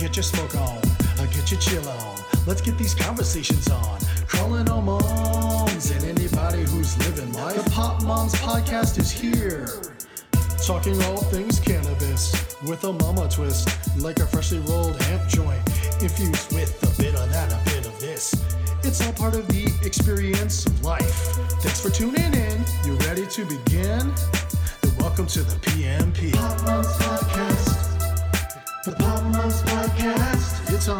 Get your smoke on, get your chill on. Let's get these conversations on. Calling all moms and anybody who's living life. The Pot Moms Podcast is here. Talking all things cannabis with a mama twist, like a freshly rolled hemp joint, infused with a bit of that, a bit of this. It's all part of the experience of life. Thanks for tuning in. You ready to begin? Then welcome to the PMP. Pot Moms Podcast. The Pot Moms Podcast. It's on.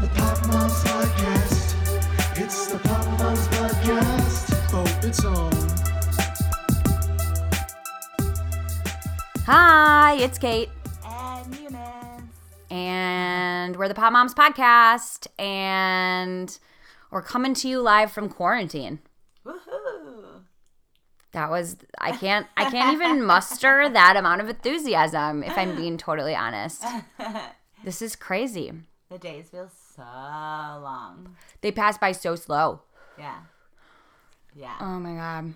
The Pot Moms Podcast. It's the Pot Moms Podcast. Oh, it's on. Hi, it's Kait, And Eunice. and we're the Pot Moms Podcast, and we're coming to you live from quarantine. That was I can't I can't even muster that amount of enthusiasm if I'm being totally honest. This is crazy. The days feel so long. They pass by so slow. Yeah. Yeah. Oh my god.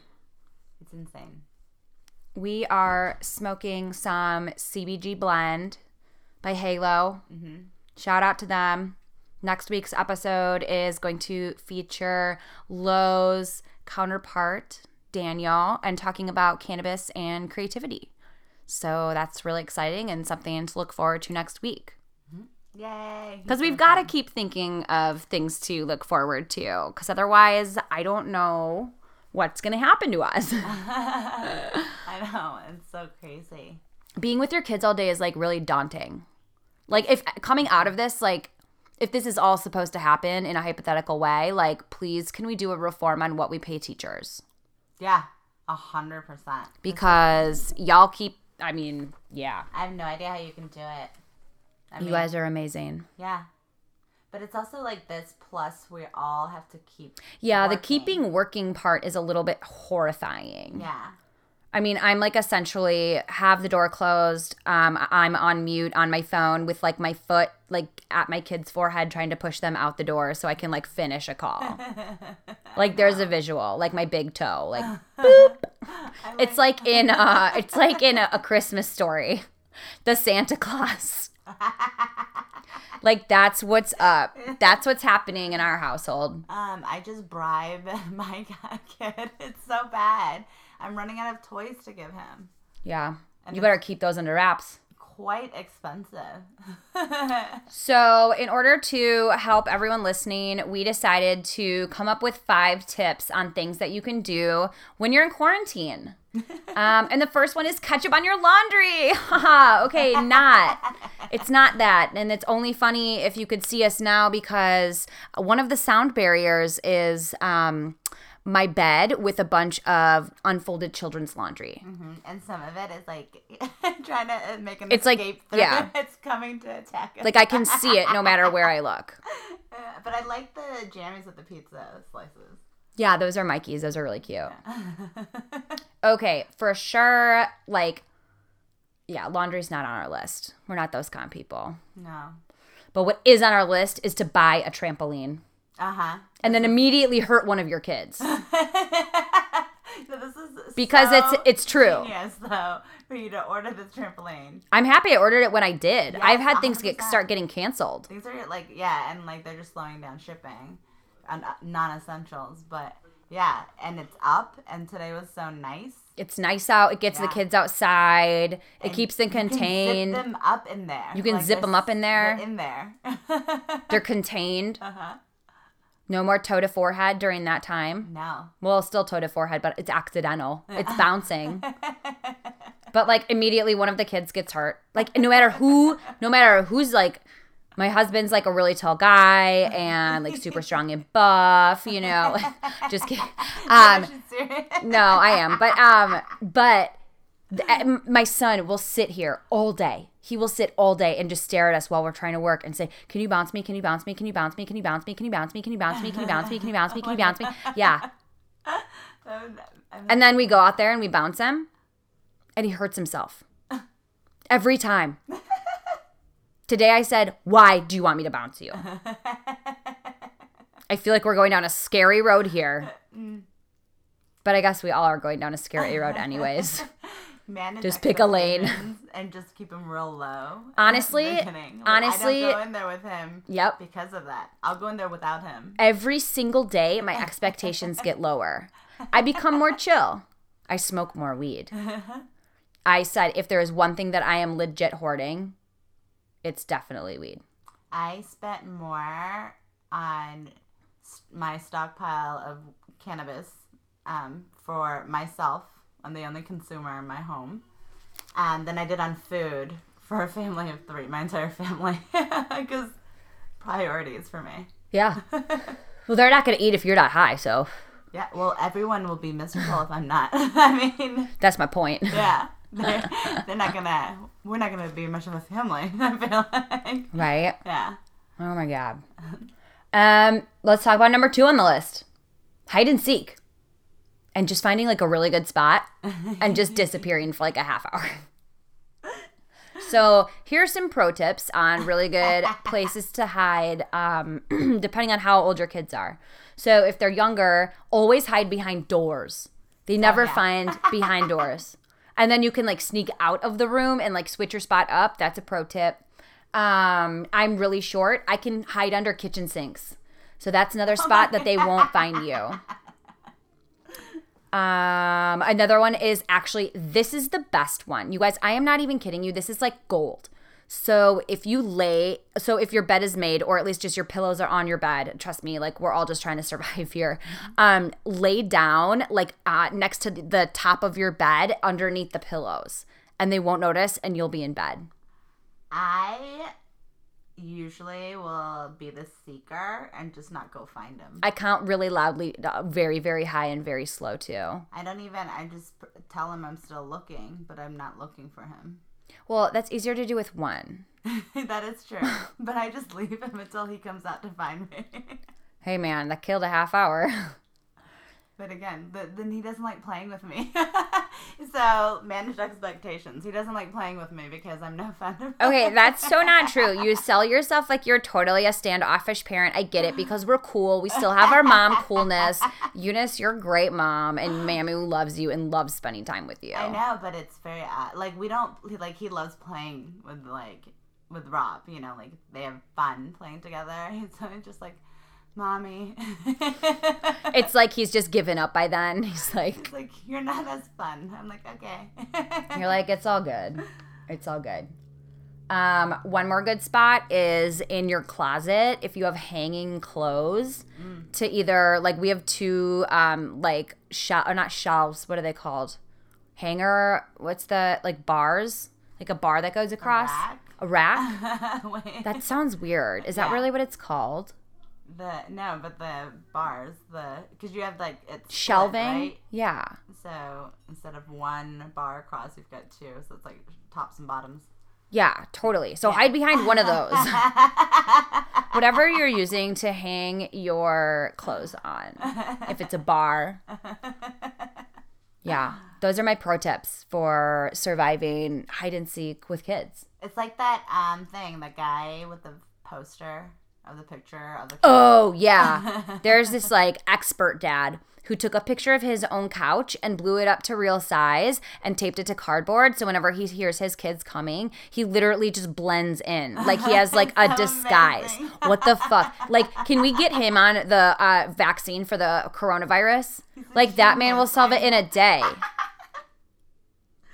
it's insane. We are smoking some CBG blend by Halo. Mm-hmm. Shout out to them. Next week's episode is going to feature Lowe's counterpart, Daniel, and talking about cannabis and creativity. So that's really exciting and something to look forward to next week. Mm-hmm. Yay. Because we've got to keep thinking of things to look forward to. Because otherwise, I don't know what's going to happen to us. I know. It's so crazy. being with your kids all day is like really daunting. Like if coming out of this, like if this is all supposed to happen in a hypothetical way, like please can we do a reform on what we pay teachers? Yeah. A hundred percent. Because y'all keep I mean, yeah. I have no idea how you can do it. I You guys are amazing. Yeah. But it's also like this plus we all have to keep Yeah, the keeping working part is a little bit horrifying. Yeah. I mean, I'm like essentially have the door closed. Um, I'm on mute on my phone with like my foot like at my kid's forehead, trying to push them out the door so I can like finish a call. like there's a visual, like my big toe, like boop. It's like in uh, it's like in a, a Christmas story, the Santa Claus. like that's what's up. That's what's happening in our household. Um, I just bribe my kid. It's so bad. I'm running out of toys to give him. Yeah, you better keep those under wraps. Quite expensive. So, in order to help everyone listening, we decided to come up with five tips on things that you can do when you're in quarantine. Um, and the first one is ketchup on your laundry. Okay, not. It's not that. And it's only funny if you could see us now because one of the sound barriers is um, my bed with a bunch of unfolded children's laundry. and some of it is like trying to uh, make an It's like- escape. through. yeah. it's coming to attack us. Like, I can see it no matter where I look. Uh, but I like the jammies with the pizza slices. Yeah, those are Mikey's. Those are really cute. okay, for sure. Like, yeah, laundry's not on our list. We're not those kind of people. No. But what is on our list is to buy a trampoline Uh huh. and then immediately hurt one of your kids this is because so it's it's true. Genius, though, for you to order this trampoline. I'm happy I ordered it when I did. Yes, I've had things get start getting canceled. These are like yeah, and like they're just slowing down shipping on uh, non-essentials, but yeah, and it's up. And today was so nice. It's nice out. It gets the kids outside. It And keeps them you can contained. zip them up in there. You can zip they're 'em up in there. they're In there. They're contained. uh-huh. No more toe to forehead during that time. No. Well, still toe to forehead, but it's accidental. It's bouncing. but like immediately one of the kids gets hurt. Like no matter who, no matter who's like my husband's like a really tall guy and like super strong and buff, you know. Just kidding. Um no, I am. But um but uh, my son will sit here all day. He will sit all day and just stare at us while we're trying to work and say, "Can you bounce me? Can you bounce me? Can you bounce me? Can you bounce me? Can you bounce me? Can you bounce me? Can you bounce me? Can you bounce me? Can you bounce me?" Yeah. And then we go out there and we bounce him, and he hurts himself every time. Today I said, Why do you want me to bounce you? I feel like we're going down a scary road here. But I guess we all are going down a scary road, anyways. manage Just pick a lane. and just keep him real low. Honestly-. Like, honestly- I don't go in there with him. Yep. Because of that, I'll go in there without him. Every single day, my expectations get lower. I become more chill. I smoke more weed. I said if there is one thing that I am legit hoarding, it's definitely weed. I spent more on my stockpile of cannabis um, for myself. I'm the only consumer in my home, and then I did on food for a family of three, my entire family, because priorities for me. Yeah. Well, they're not going to eat if you're not high, so Yeah, well, everyone will be miserable if I'm not. I mean, that's my point. yeah, they're, they're not gonna. We're not gonna be much of a family. I feel like, Right? yeah. Oh my god. Um, let's talk about number two on the list. Hide and seek. And just finding like a really good spot and just disappearing for like a half hour. So here's some pro tips on really good places to hide, um, depending on how old your kids are. So if they're younger, always hide behind doors. They never yeah. find behind doors. And then you can like sneak out of the room and like switch your spot up. That's a pro tip. Um, I'm really short. I can hide under kitchen sinks. So that's another spot that they won't find you. Um, another one is actually this is the best one. You guys, I am not even kidding you. This is like gold. So if you lay, so if your bed is made, or at least just your pillows are on your bed, trust me, like we're all just trying to survive here. Um, lay down like uh, next to the top of your bed, underneath the pillows, and they won't notice, and you'll be in bed. I usually will be the seeker and just not go find him. I count really loudly, uh, very very high and very slow too. I don't even. I just tell him I'm still looking, but I'm not looking for him. Well, that's easier to do with one. that is true. but I just leave him until he comes out to find me. Hey man, that killed a half hour. but again, but then he doesn't like playing with me. so manage expectations. He doesn't like playing with me because I'm no fun. Okay, that's so not true. You sell yourself like you're totally a standoffish parent. I get it because we're cool. We still have our mom coolness. Eunice, you're a great mom, and Mamu loves you and loves spending time with you. I know, but it's very uh, like we don't like he loves playing with like with Rob. You know, like they have fun playing together. And So it's just like, mommy. It's like he's just given up by then. He's like, It's like you're not as fun. I'm like, okay. you're like, it's all good. It's all good. Um, one more good spot is in your closet if you have hanging clothes to either like we have two um like shel or not shelves, what are they called? Hanger, what's the like bars? Like a bar that goes across? rack? A rack? That sounds weird. Is that really what it's called? The no, but the bars, the because you have like it's split, Shelving? right? Yeah. So instead of one bar across, you've got two. So it's like tops and bottoms. Yeah, totally. So hide behind one of those. Whatever you're using to hang your clothes on. If it's a bar. Yeah. Those are my pro tips for surviving hide and seek with kids. It's like that um thing, the guy with the poster of the picture of the. Oh, yeah. There's this like expert dad who took a picture of his own couch and blew it up to real size and taped it to cardboard. So whenever he hears his kids coming, he literally just blends in. Like he has like a disguise. amazing. What the fuck? Like, can we get him on the uh, vaccine for the coronavirus? Like, that man will solve it in a day.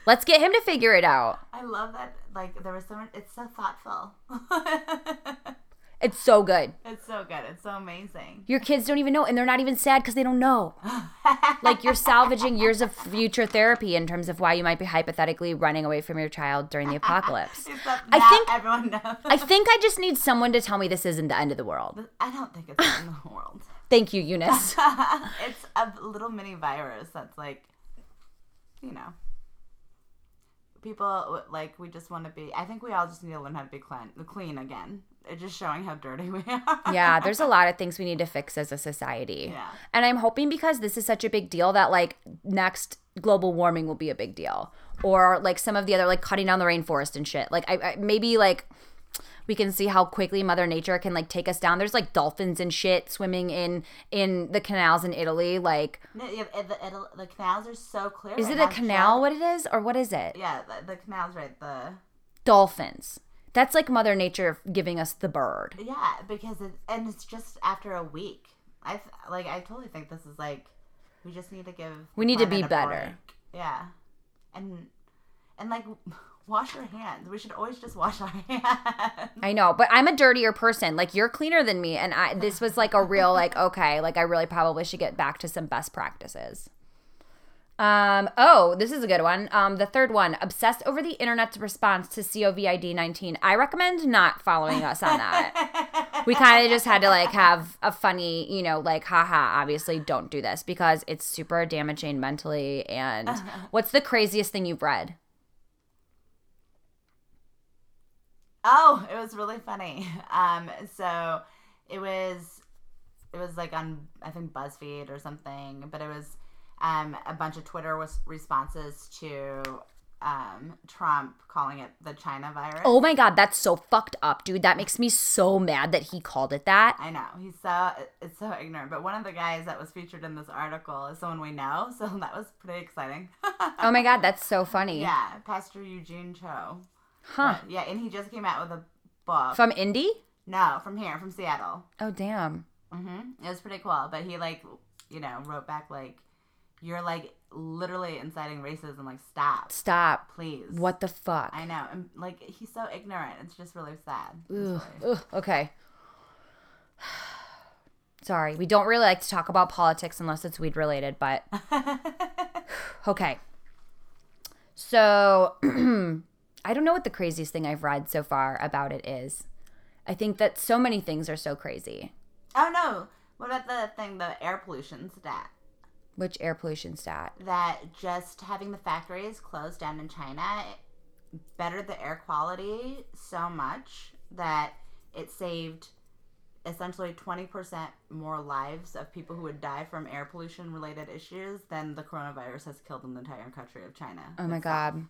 Let's get him to figure it out. I love that. Like there was so much. It's so thoughtful. It's so good. it's so good. It's so amazing. Your kids don't even know, and they're not even sad because they don't know. like you're salvaging years of future therapy in terms of why you might be hypothetically running away from your child during the apocalypse. I think- everyone knows. I think I just need someone to tell me this isn't the end of the world. I don't think it's the end of the world. Thank you, Eunice. it's a little mini virus that's like, you know, people like we just want to be. I think we all just need to learn how to be clean, clean again. It's just showing how dirty we are. yeah, there's a lot of things we need to fix as a society. Yeah. And I'm hoping because this is such a big deal that like next global warming will be a big deal. Or like some of the other like cutting down the rainforest and shit. Like I, I maybe like we can see how quickly Mother Nature can like take us down. There's like dolphins and shit swimming in in the canals in Italy. Like, No, yeah, the, the, the canals are so clear. is right it a canal? What it is, or what is it? Yeah, the, the canal's right. The Dolphins. That's like Mother Nature giving us the bird. yeah, because it and it's just after a week. I like. I totally think this is like we just need to give. We need to be better. break. Yeah, and and like wash your hands. We should always just wash our hands. I know, but I'm a dirtier person. Like you're cleaner than me, and I this was like a real like okay, like I really probably should get back to some best practices. Um. Oh, this is a good one. Um. The third one: obsessed over the internet's response to COVID nineteen. I recommend not following us on that. we kind of just had to like have a funny, you know, like haha. Obviously, don't do this because it's super damaging mentally. And what's the craziest thing you've read? Oh, it was really funny. Um, so it was it was like on I think BuzzFeed or something, but it was um a bunch of Twitter was responses to um Trump calling it the China virus. Oh my god, that's so fucked up, dude. That makes me so mad that he called it that. I know he's so it's so ignorant. But one of the guys that was featured in this article is someone we know, so that was pretty exciting. Oh my god, that's so funny. yeah, Pastor Eugene Cho. Huh. Yeah, and he just came out with a book. From Indy? no, from here, from Seattle. Oh damn. hmm It was pretty cool. But he like, you know, wrote back like, "You're like literally inciting racism. Like, stop, Stop. please." What the fuck? I know, and like he's so ignorant. It's just really sad. Ugh. Ugh. Okay. Sorry, we don't really like to talk about politics unless it's weed related, but okay. So, I don't know what the craziest thing I've read so far about it is. I think that so many things are so crazy. oh no! What about the thing, the air pollution stat? Which air pollution stat? That just having the factories closed down in China bettered the air quality so much that it saved essentially 20% more lives of people who would die from air pollution related issues than the coronavirus has killed in the entire country of China. Oh my itself. god.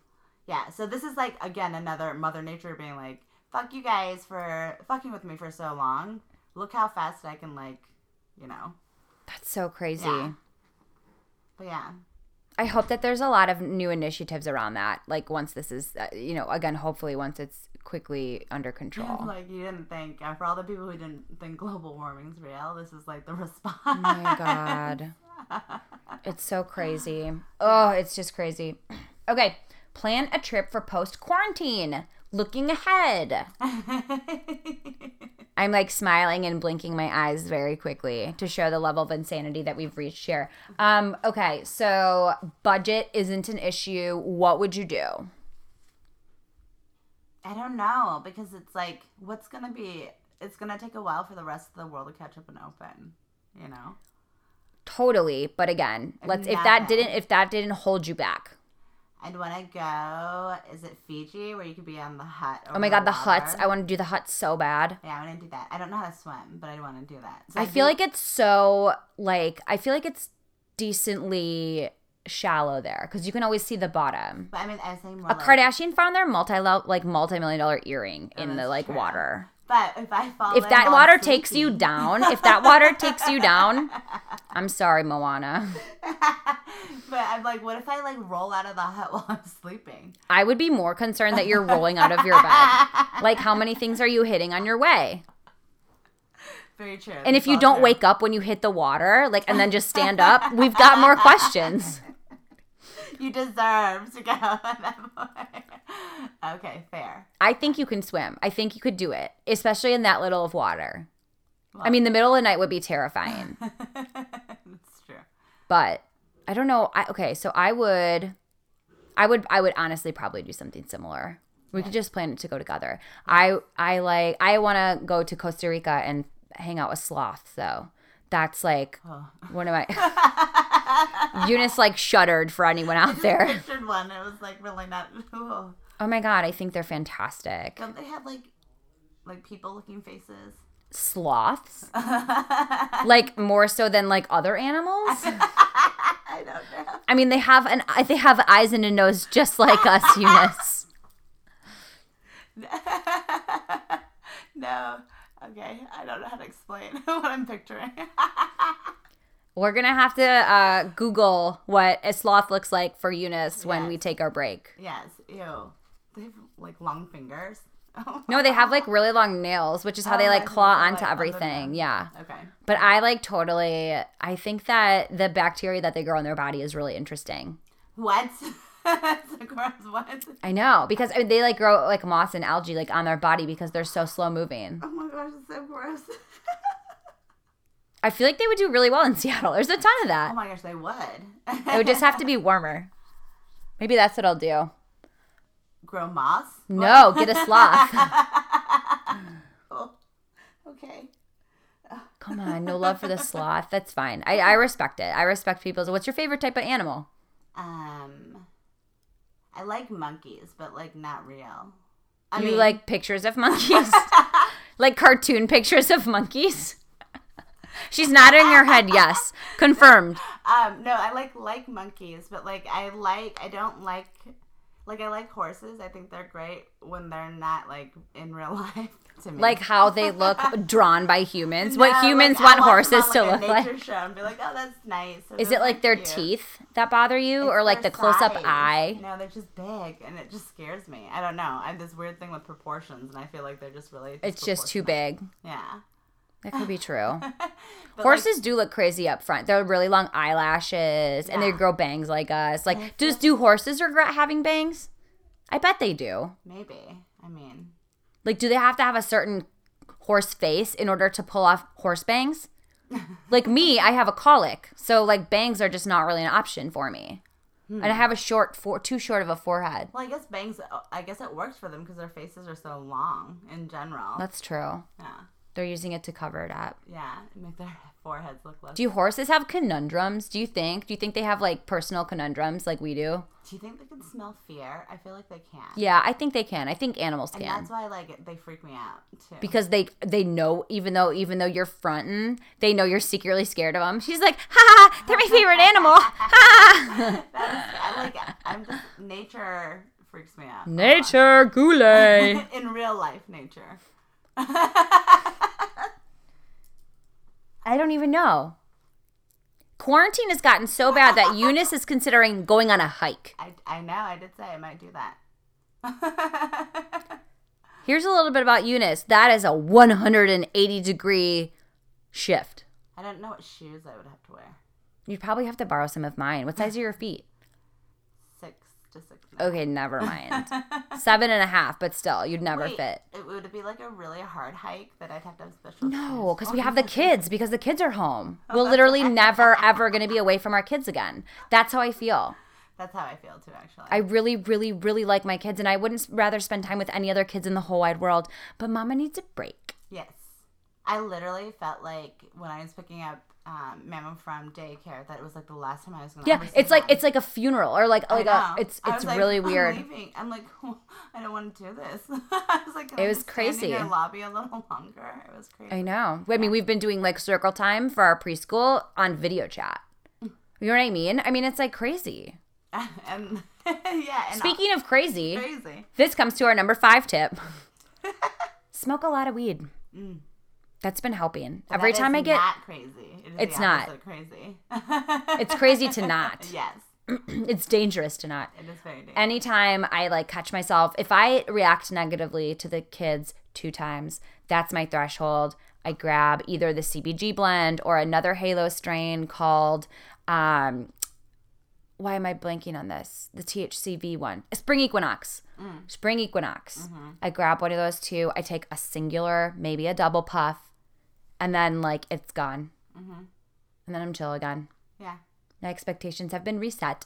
Yeah, so this is like again another mother nature being like, "Fuck you guys for fucking with me for so long. Look how fast I can like, you know." That's so crazy. Yeah. Yeah. I hope that there's a lot of new initiatives around that. Like once this is, uh, you know, again, hopefully once it's quickly under control. Like you didn't think uh, for all the people who didn't think global warming's real, this is like the response. Oh my god, it's so crazy. Oh, it's just crazy. Okay, plan a trip for post quarantine. Looking ahead. I'm like smiling and blinking my eyes very quickly to show the level of insanity that we've reached here. Um, okay, so budget isn't an issue. What would you do? I don't know because it's like what's gonna be. It's gonna take a while for the rest of the world to catch up and open. You know. Totally, but again, let's if that didn't if that didn't hold you back. I'd want to go. Is it Fiji where you could be on the hut? Oh my god, the huts. I want to do the huts so bad. Yeah, I want to do that. I don't know how to swim, but I want to do that. So I feel be- like it's so like I feel like it's decently shallow there because you can always see the bottom. But I mean, I was saying A like, Kardashian found their multi like multi million dollar earring oh, in the like true. water. But if I fall, If that water I'm takes you down, if that water takes you down, I'm sorry, Moana. but I'm like, what if I like roll out of the hut while I'm sleeping? I would be more concerned that you're rolling out of your bed. Like, how many things are you hitting on your way? Very true. And if you don't wake up when you hit the water, like, and then just stand up, we've got more questions. you deserve to go at that point. Okay, fair. I think you can swim. I think you could do it, especially in that little of water. I mean, the middle of the night would be terrifying, That's true. but I don't know. I, okay, so I would, I would, I would honestly probably do something similar. We could just plan to go together. I, I like, I want to go to Costa Rica and hang out with sloths. So that's like Oh. one of my. Eunice like shuddered for anyone out there. Pictured one. It was like really not. Ooh. Oh my god, I think they're fantastic. Don't they have like like people looking faces? Sloths, like more so than like other animals. I don't know. I mean, they have an uh, they have eyes and a nose just like us, Eunice. no. Okay, I don't know how to explain what I'm picturing. We're gonna have to uh, Google what a sloth looks like for Eunice when we take our break. yes, ew. They have like long fingers. No, they have like really long nails, which is how Oh, they like claw onto like, everything. them. Yeah. Okay. But I like totally, I think that the bacteria that they grow in their body is really interesting. What? That's a gross what? I know because I mean, they like grow like moss and algae like on their body because they're so slow moving. Oh my gosh, it's so gross. I feel like they would do really well in Seattle. There's a ton of that. oh my gosh, they would. It would just have to be warmer. Maybe that's what I'll do. grow moss. No, get a sloth. Oh, okay. Come on, no love for the sloth. That's fine. I, I respect it. I respect people's. What's your favorite type of animal? Um, I like monkeys, but like not real. I you mean, like pictures of monkeys? like cartoon pictures of monkeys? She's nodding her head. Yes, confirmed. Um, no, I like like monkeys, but like I like I don't like like I like horses. I think they're great when they're not like in real life. Like how they look drawn by humans. what humans like, want I watch them horses to look like. nature show and be like, oh, that's nice. Or Is it like their cute. teeth that bother you, or like the close up eye? No, they're just big, and it just scares me. I don't know. I have this weird thing with proportions, and I feel like they're just really. It's just too big. Yeah. That could be true. Horses do look crazy up front. They're really long eyelashes, and they grow bangs like us. Like, does do horses regret having bangs? I bet they do. Maybe. I mean, Like, do they have to have a certain horse face in order to pull off horse bangs? like me, I have a colic, so like bangs are just not really an option for me. And I hmm. have a short, for too short of a forehead. well, I guess bangs. I guess it works for them because their faces are so long in general. That's true. yeah. They're using it to cover it up. Yeah. Make their foreheads look less. Do horses have conundrums? Do you think? Do you think they have like personal conundrums like we do? Do you think they can smell fear? I feel like they can. Yeah, I think they can. I think animals And can. that's why like they freak me out too. because they they know even though even though you're fronting, they know you're secretly scared of them. She's like, ha, they're my favorite animal. Ha. That's, I like. I'm just nature freaks me out. Nature goulet. in real life, nature. I don't even know. Quarantine has gotten so bad that Eunice is considering going on a hike. I, I know. I did say I might do that. Here's a little bit about Eunice. That is a 180 degree shift. I don't know what shoes I would have to wear. You'd probably have to borrow some of mine. What size are your feet? To six. and a half. Okay, never mind. Seven and a half, but still, you'd never Wait, fit. It would be like a really hard hike that I'd have to have special. No, because we oh, have the kids, because the kids are home. Oh, We're literally never, ever going to be away from our kids again. That's how I feel. That's how I feel too. Actually, I really, really, really like my kids, and I wouldn't rather spend time with any other kids in the whole wide world. But mama needs a break. yes, I literally felt like when I was picking up um, Mama from daycare that it was like the last time I was gonna. Yeah, it's like it's like a funeral or like like a know. it's it's like, really I'm weird. leaving. I'm like, I don't want to do this. I was like, It was stand in crazy. lobby a little longer. It was crazy. I know. I mean, we've been doing like circle time for our preschool on video chat. You know what I mean? I mean, it's like crazy. and yeah, and Speaking of crazy, crazy. this comes to our number five tip: smoke a lot of weed. That's been helping. Every That time I get, not crazy. It is It's not. crazy. it's crazy to not. yes, It's dangerous to not. it is very dangerous. anytime I like catch myself, if I react negatively to the kids two times, that's my threshold. I grab either the CBG blend or another Halo strain called, um, why am I blanking on this? The THCV one, Spring Equinox. Spring Equinox. I grab one of those two. I take a singular, maybe a double puff, and then like it's gone. Mm-hmm. And then I'm chill again. yeah. My expectations have been reset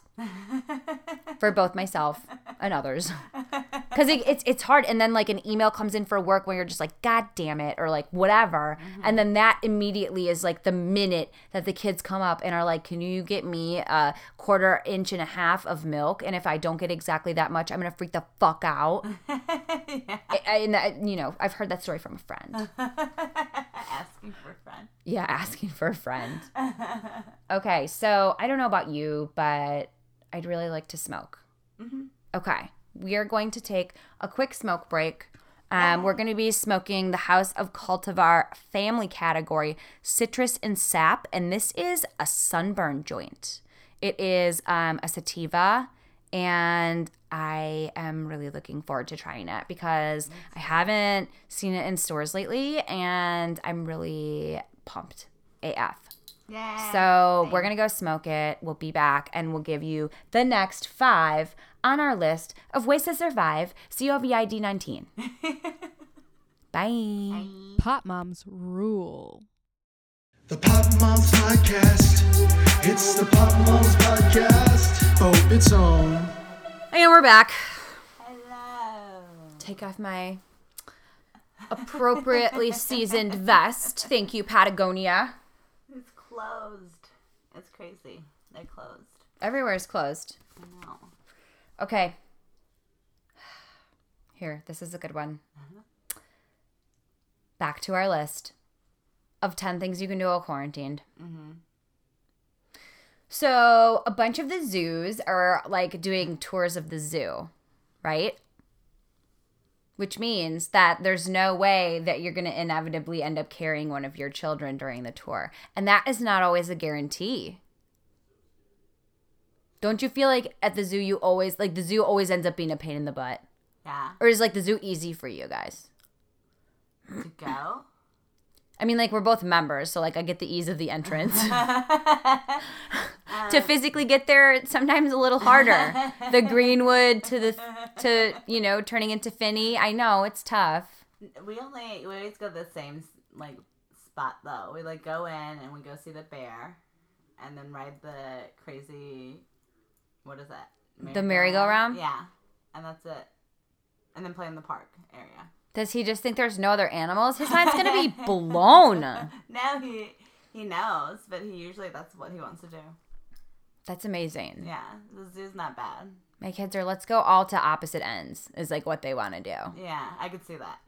for both myself and others. Because it, it's it's hard, and then like an email comes in for work where you're just like, God damn it, or like whatever, and then that immediately is like the minute that the kids come up and are like, Can you get me a quarter inch and a half of milk? And if I don't get exactly that much, I'm gonna freak the fuck out. I, I- and that, you know, I've heard that story from a friend. Asking for a friend. Yeah, asking for a friend. Okay, so I don't know about you, but I'd really like to smoke. Mm-hmm. Okay, we are going to take a quick smoke break. Um, we're going to be smoking the House of Cultivar family category, citrus and sap, and this is a sunburn joint. It is um, a sativa, and I am really looking forward to trying it because I haven't seen it in stores lately, and I'm really pumped AF. Yeah. So we're gonna go smoke it. We'll be back and we'll give you the next five on our list of ways to survive COVID 19. Bye. Pot moms rule. The Pot Moms Podcast. It's the Pot Moms Podcast. Oh, its own. And we're back. Hello. Take off my appropriately seasoned vest. Thank you, Patagonia. It's closed. It's crazy. They're closed. Everywhere is closed. Okay. Here, this is a good one. Mm-hmm. Back to our list of 10 things you can do while quarantined. Mm-hmm. So, a bunch of the zoos are like doing tours of the zoo, right? Which means that there's no way that you're going to inevitably end up carrying one of your children during the tour. And that is not always a guarantee. Don't you feel like at the zoo you always like the zoo always ends up being a pain in the butt? Yeah. Or is like the zoo easy for you guys? To go? I mean, like we're both members, so like I get the ease of the entrance. to physically get there, it's sometimes a little harder. the Greenwood to the to you know turning into Phinney. I know it's tough. We only we always go to the same like spot though. We like go in and we go see the bear, and then ride the crazy. What is that? The merry-go-round? Yeah, and that's it. And then play in the park area. Does he just think there's no other animals? His mind's gonna be blown. No, he he knows, but he usually that's what he wants to do. That's amazing. Yeah, the zoo's not bad. My kids are let's go all to opposite ends is like what they want to do. Yeah, I could see that.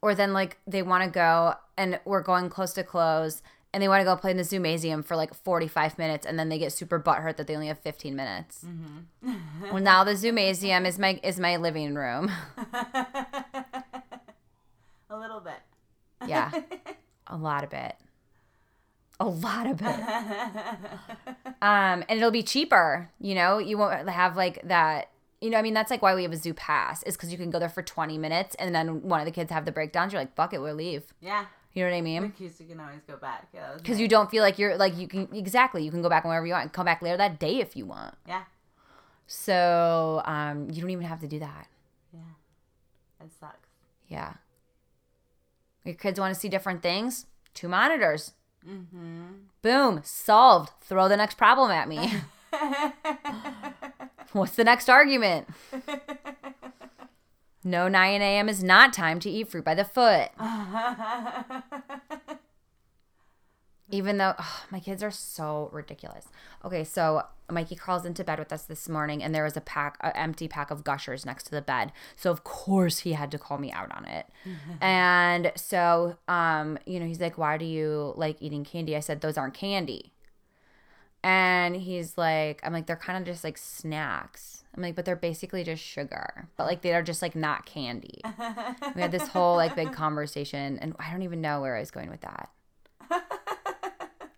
or then like they want to go and we're going close to close and they want to go play in the Zoomazium for like 45 minutes and then they get super butthurt that they only have 15 minutes. well, now the Zoomazium is my is my living room. A little bit. Yeah. a lot of it. A lot of it. Um, and it'll be cheaper, you know? You won't have like that you know, I mean, that's like why we have a zoo pass, is because you can go there for 20 minutes and then one of the kids have the breakdowns. You're like, fuck it, we'll leave. Yeah. You know what I mean? Because you can always go back. Yeah. because nice. you don't feel like you're like you can exactly you can go back whenever you want and come back later that day if you want Yeah. so um you don't even have to do that Yeah. It sucks. yeah your kids want to see different things two monitors Mm-hmm. boom solved throw the next problem at me what's the next argument no 9 a.m is not time to eat fruit by the foot even though oh, my kids are so ridiculous. Okay, so Mikey crawls into bed with us this morning, and there was a pack, an empty pack of Gushers next to the bed. So of course he had to call me out on it. and so, um, you know, he's like, "Why do you like eating candy?" I said, "Those aren't candy." And he's like, "I'm like, they're kind of just like snacks." I'm like, "But they're basically just sugar, but like they are just like not candy." we had this whole like big conversation, and I don't even know where I was going with that.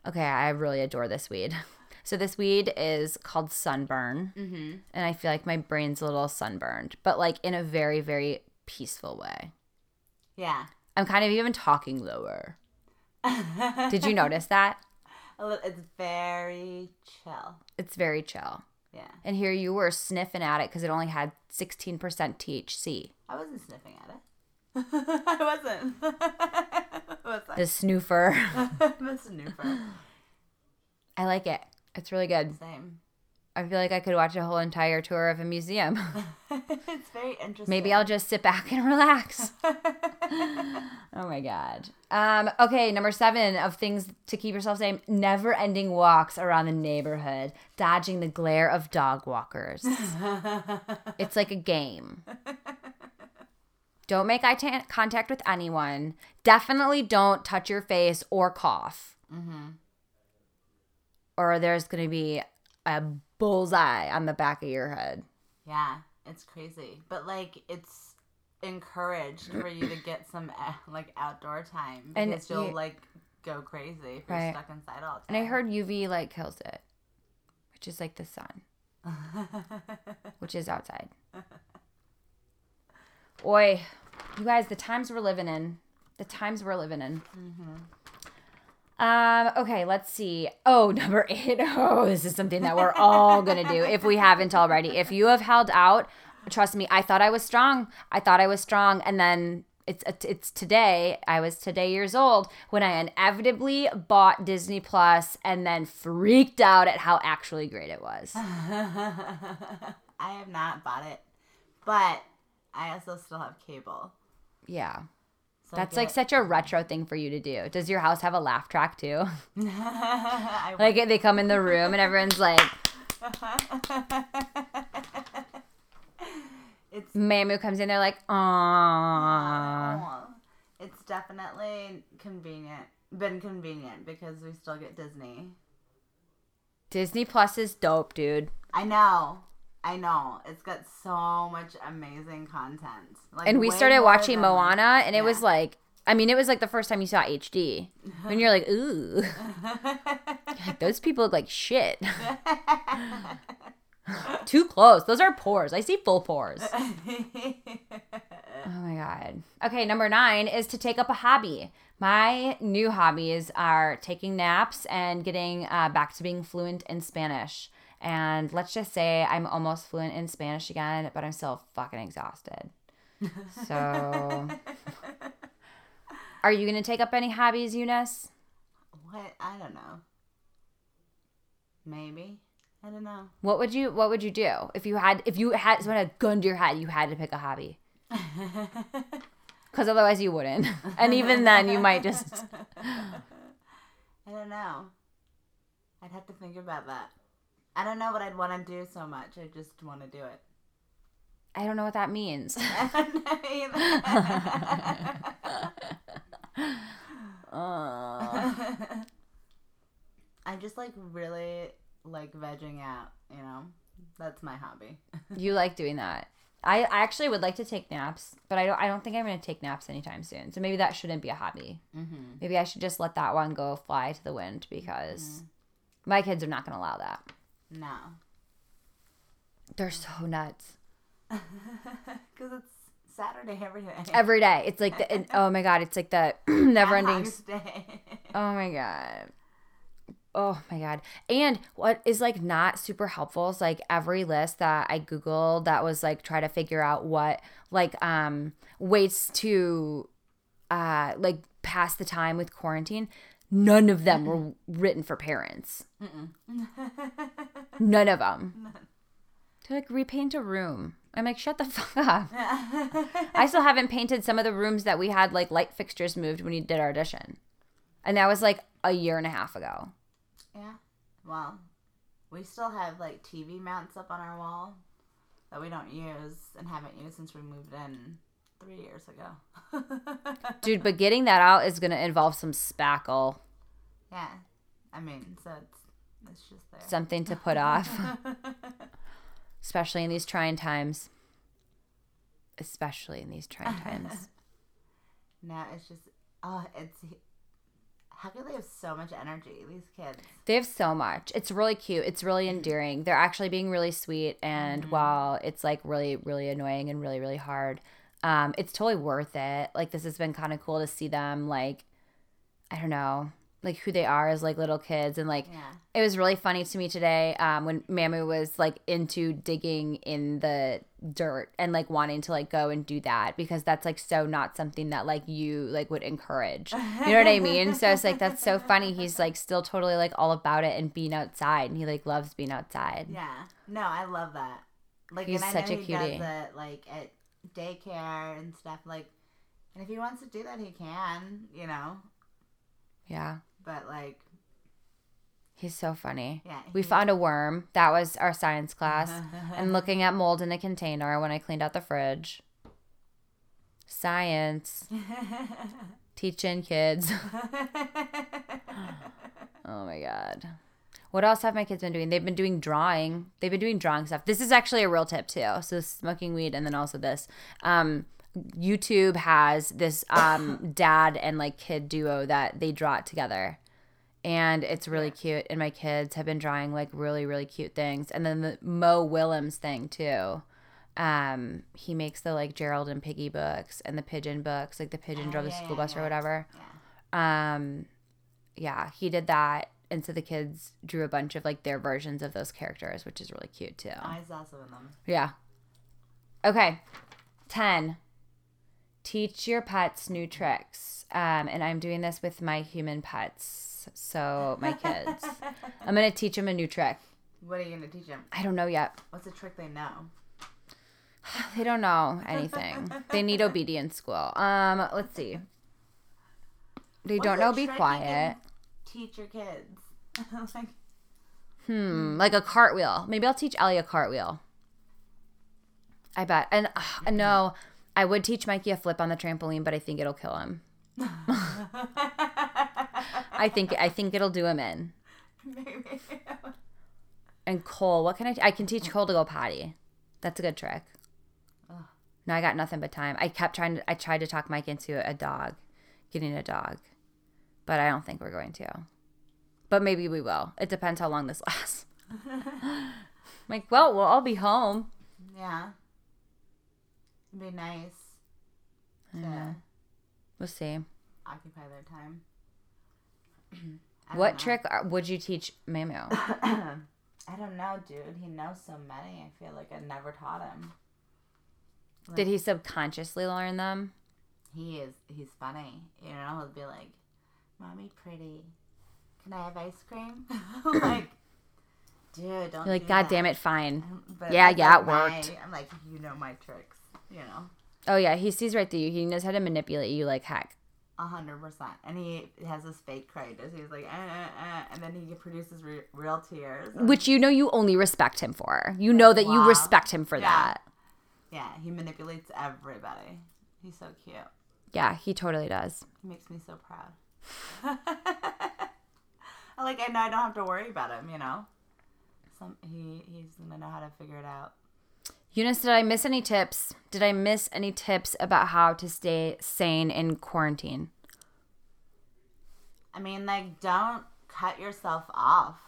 Okay, I really adore this weed. So this weed is called sunburn, Mm-hmm. and I feel like my brain's a little sunburned, but like in a very very peaceful way. Yeah. I'm kind of even talking lower. Did you notice that? A lit- It's very chill. It's very chill. Yeah. And here you were sniffing at it because it only had 16% THC. I wasn't sniffing at it. I wasn't. What's that? The snoofer. the snooper. I like it. It's really good. Same. I feel like I could watch a whole entire tour of a museum. it's very interesting. Maybe I'll just sit back and relax. oh my god. Um, okay, number seven of things to keep yourself safe: never-ending walks around the neighborhood, dodging the glare of dog walkers. it's like a game. Don't make eye ta- contact with anyone. Definitely don't touch your face or cough. Or there's gonna be a bullseye on the back of your head. Yeah, it's crazy. But like it's encouraged for you to get some uh, like outdoor time And because you'll you- like go crazy if Right. you're stuck inside all the time. And I heard UV light kills it, which is like the sun, which is outside. Oi, you guys, the times we're living in. The times we're living in. Um, okay, let's see. Oh, number eight. Oh, this is something that we're all gonna do if we haven't already. If you have held out, trust me, I thought I was strong. I thought I was strong, and then it's it's today. I was today years old when I inevitably bought Disney Plus and then freaked out at how actually great it was. I have not bought it, but I also still have cable. Yeah. So That's like such a retro thing for you to do. Does your house have a laugh track too? Like they come in the room and everyone's like, it's Mamu comes in, they're like, aww. It's definitely convenient. Been convenient because we still get Disney. Disney Plus is dope, dude. I know. I know. It's got so much amazing content. Like And we started watching Moana, and it was like, I mean, it was like the first time you saw HD. And you're like, ooh. Those people look like shit. Too close. Those are pores. I see full pores. Oh my God. Okay, number nine is to take up a hobby. My new hobbies are taking naps and getting uh, back to being fluent in Spanish. And let's just say I'm almost fluent in Spanish again, but I'm still fucking exhausted. So, are you going to take up any hobbies, Eunice? what? I don't know. Maybe. I don't know. What would you What would you do if you had if you had someone had a gun to your head? You had to pick a hobby. Because otherwise you wouldn't, and even then you might just. I don't know. I'd have to think about that. I don't know what I'd want to do so much. I just want to do it. I don't know what that means. I don't know either. I just like really like vegging out, you know? That's my hobby. You like doing that. I, I actually would like to take naps, but I don't I don't think I'm gonna take naps anytime soon. So maybe that shouldn't be a hobby. Mm-hmm. Maybe I should just let that one go fly to the wind because my kids are not gonna allow that. No. They're so nuts. Because it's Saturday every day. Every day. It's like the and, oh my god, it's like the never ending Oh my god. Oh my god. And what is like not super helpful is like every list that I googled that was like try to figure out what like um ways to uh like pass the time with quarantine. None of them were written for parents. None of them. To like repaint a room. I'm like, shut the fuck up. I still haven't painted some of the rooms that we had like light fixtures moved when we did our audition. And that was like a year and a half ago. yeah. Well, we still have like TV mounts up on our wall that we don't use and haven't used since we moved in three years ago. Dude, but getting that out is going to involve some spackle, yeah. I mean, so it's it's just there. something to put off, especially in these trying times. Especially in these trying times. No, it's just oh, it's how could they have so much energy? These kids. They have so much. It's really cute. It's really endearing. They're actually being really sweet. And mm-hmm. while it's like really, really annoying and really, really hard, um, it's totally worth it. Like, this has been kind of cool to see them, like, I don't know, like who they are as like little kids. And like, Yeah. it was really funny to me today um, when Mamu was like into digging in the dirt and like wanting to like go and do that because that's like so not something that like you like would encourage. You know what I mean? So it's like that's so funny. He's like still totally like all about it and being outside and he like loves being outside. Yeah. No, I love that. Like, He's such a he cutie. it like at daycare and stuff. Like, and if he wants to do that, he can. You know. Yeah. But like, He's so funny. Yeah, We found a worm. That was our science class. and looking at mold in a container when I cleaned out the fridge. Science. Teaching kids. Oh my god. What else have my kids been doing? They've been doing drawing. They've been doing drawing stuff. This is actually a real tip too. So smoking weed and then also this. Um, YouTube has this um, dad and like kid duo that they draw it together. And it's really cute. And my kids have been drawing like really, really cute things. And then the Mo Willems thing too. Um, he makes the like Gerald and Piggie books and the pigeon books, like the pigeon Oh, drove the school yeah, bus or whatever. Yeah. Um, yeah, he did that. And so the kids drew a bunch of like their versions of those characters, which is really cute too. I saw some of them. Yeah. Okay. 10. Teach your pets new tricks. Um, and I'm doing this with my human pets. So, my kids. I'm going to teach them a new trick. What are you gonna teach them? I don't know yet. What's a trick they know? They don't know anything. they need obedience school. Um, let's see. They What's don't know be quiet. Teach your kids. like Hmm, like a cartwheel. Maybe I'll teach Ellie a cartwheel. I bet. And uh, no, I would teach Mikey a flip on the trampoline, but I think it'll kill him. I think I think it'll do him in. maybe. And Cole, what can I? I can teach Cole to go potty. That's a good trick. No, I got nothing but time. I kept trying to. I tried to talk Mike into a dog, getting a dog, but I don't think we're going to. But maybe we will. It depends how long this lasts. like, well, we'll all be home. yeah. It'd be nice Yeah. We'll see. occupy their time. What know. trick would you teach Mamu? I don't know, dude. He knows so many. I feel like I never taught him. Did he subconsciously learn them? He is. He's funny. You know, he'll be like, "Mommy, pretty. Can I have ice cream?" like, dude, don't. You're like, do God that." damn it, fine. But Yeah, that's yeah, like it worked. my- I'm like, you know my tricks. You know, Oh yeah, he sees right through you. He knows how to manipulate you like heck. a hundred percent. And he has this fake cry. Does he's like, eh, eh, eh, and then he produces re- real tears. Which you know you only respect him for. You know that you respect him for Yeah. that. Yeah, he manipulates everybody. He's so cute. Yeah, he totally does. He makes me so proud. like I know I don't have to worry about him. You know, some he he's gonna know how to figure it out. Eunice, did I miss any tips? Did I miss any tips about how to stay sane in quarantine? I mean, like, don't cut yourself off.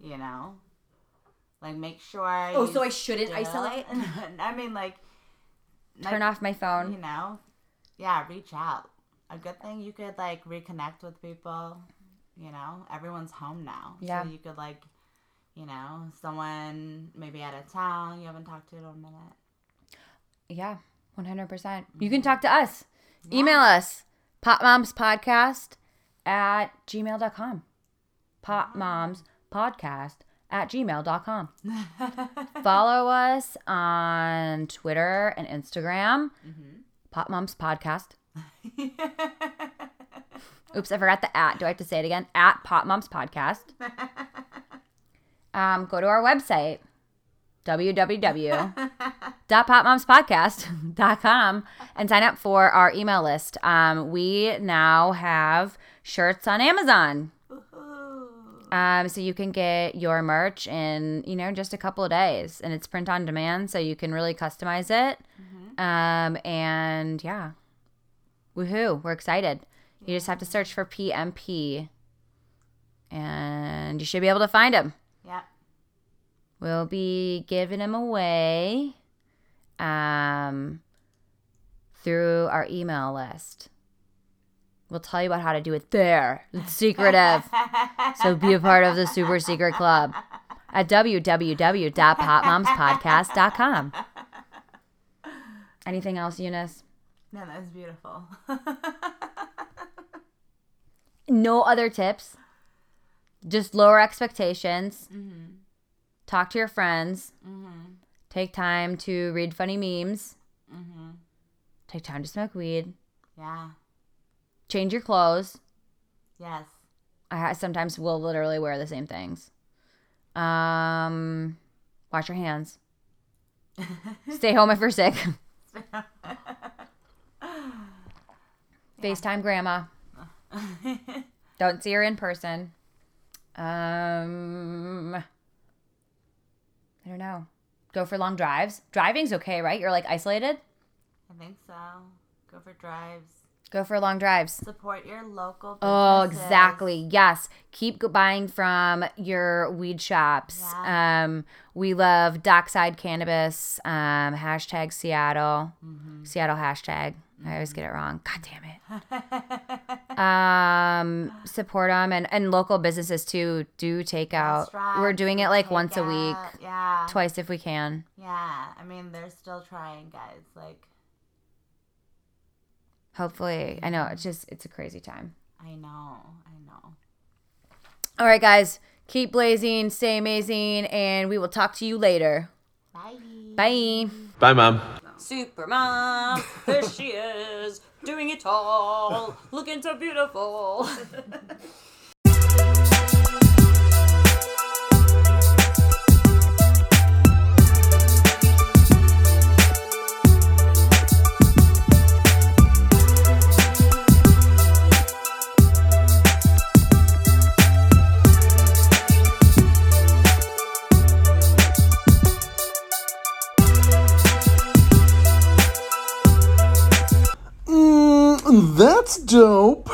You know, like make sure. Oh, so I shouldn't still- isolate? I mean, like, Turn off my phone. You know, yeah, reach out. A good thing you could like reconnect with people. You know, everyone's home now, Yeah. So you could like, you know, someone maybe out of town you haven't talked to in a minute. Yeah, 100%. You can mm-hmm. talk to us. Email us, potmomspodcast at gmail.com. Potmomspodcast at gmail.com. Follow us on Twitter and Instagram, mm-hmm. PotMoms Podcast. Oops, I forgot the at. Do I have to say it again? At PotMoms Podcast. Um, go to our website, www.potmomspodcast.com and sign up for our email list. Um, we now have shirts on Amazon. Um, so you can get your merch in, you know, just a couple of days and it's print on demand. So you can really customize it. Um, and yeah, woohoo, we're excited. You just have to search for PMP and you should be able to find them. yeah. We'll be giving them away um, through our email list. We'll tell you about how to do it there. It's secretive. so be a part of the super secret club at www.potmomspodcast.com. Anything else, Eunice? No, that was beautiful. No other tips. Just lower expectations. Mm-hmm. Talk to your friends. Mm-hmm. Take time to read funny memes. Mm-hmm. Take time to smoke weed. yeah. Change your clothes. Yes. I sometimes will literally wear the same things. Um, wash your hands. Stay home if you're sick. FaceTime grandma. Don't see her in person. Um, I don't know. Go for long drives. Driving's okay, right? You're like isolated. I think so. Go for drives. Go for long drives. Support your local. Oh, exactly. Yes. Keep buying from your weed shops. Yeah. Um, we love Dockside Cannabis. Um, hashtag Seattle. Mm-hmm. Seattle hashtag. I always get it wrong. God damn it. um, support them and, and local businesses too. Do take out. We're Restaurants, doing it like take once a week. Yeah. twice if we can. Yeah. I mean, they're still trying, guys. Like, Hopefully, I know it's just it's a crazy time. I know. I know. All right, guys, keep blazing, stay amazing, and we will talk to you later. Bye. Bye. Bye, Mom. Super mom, there she is, doing it all, looking so beautiful. that's dope.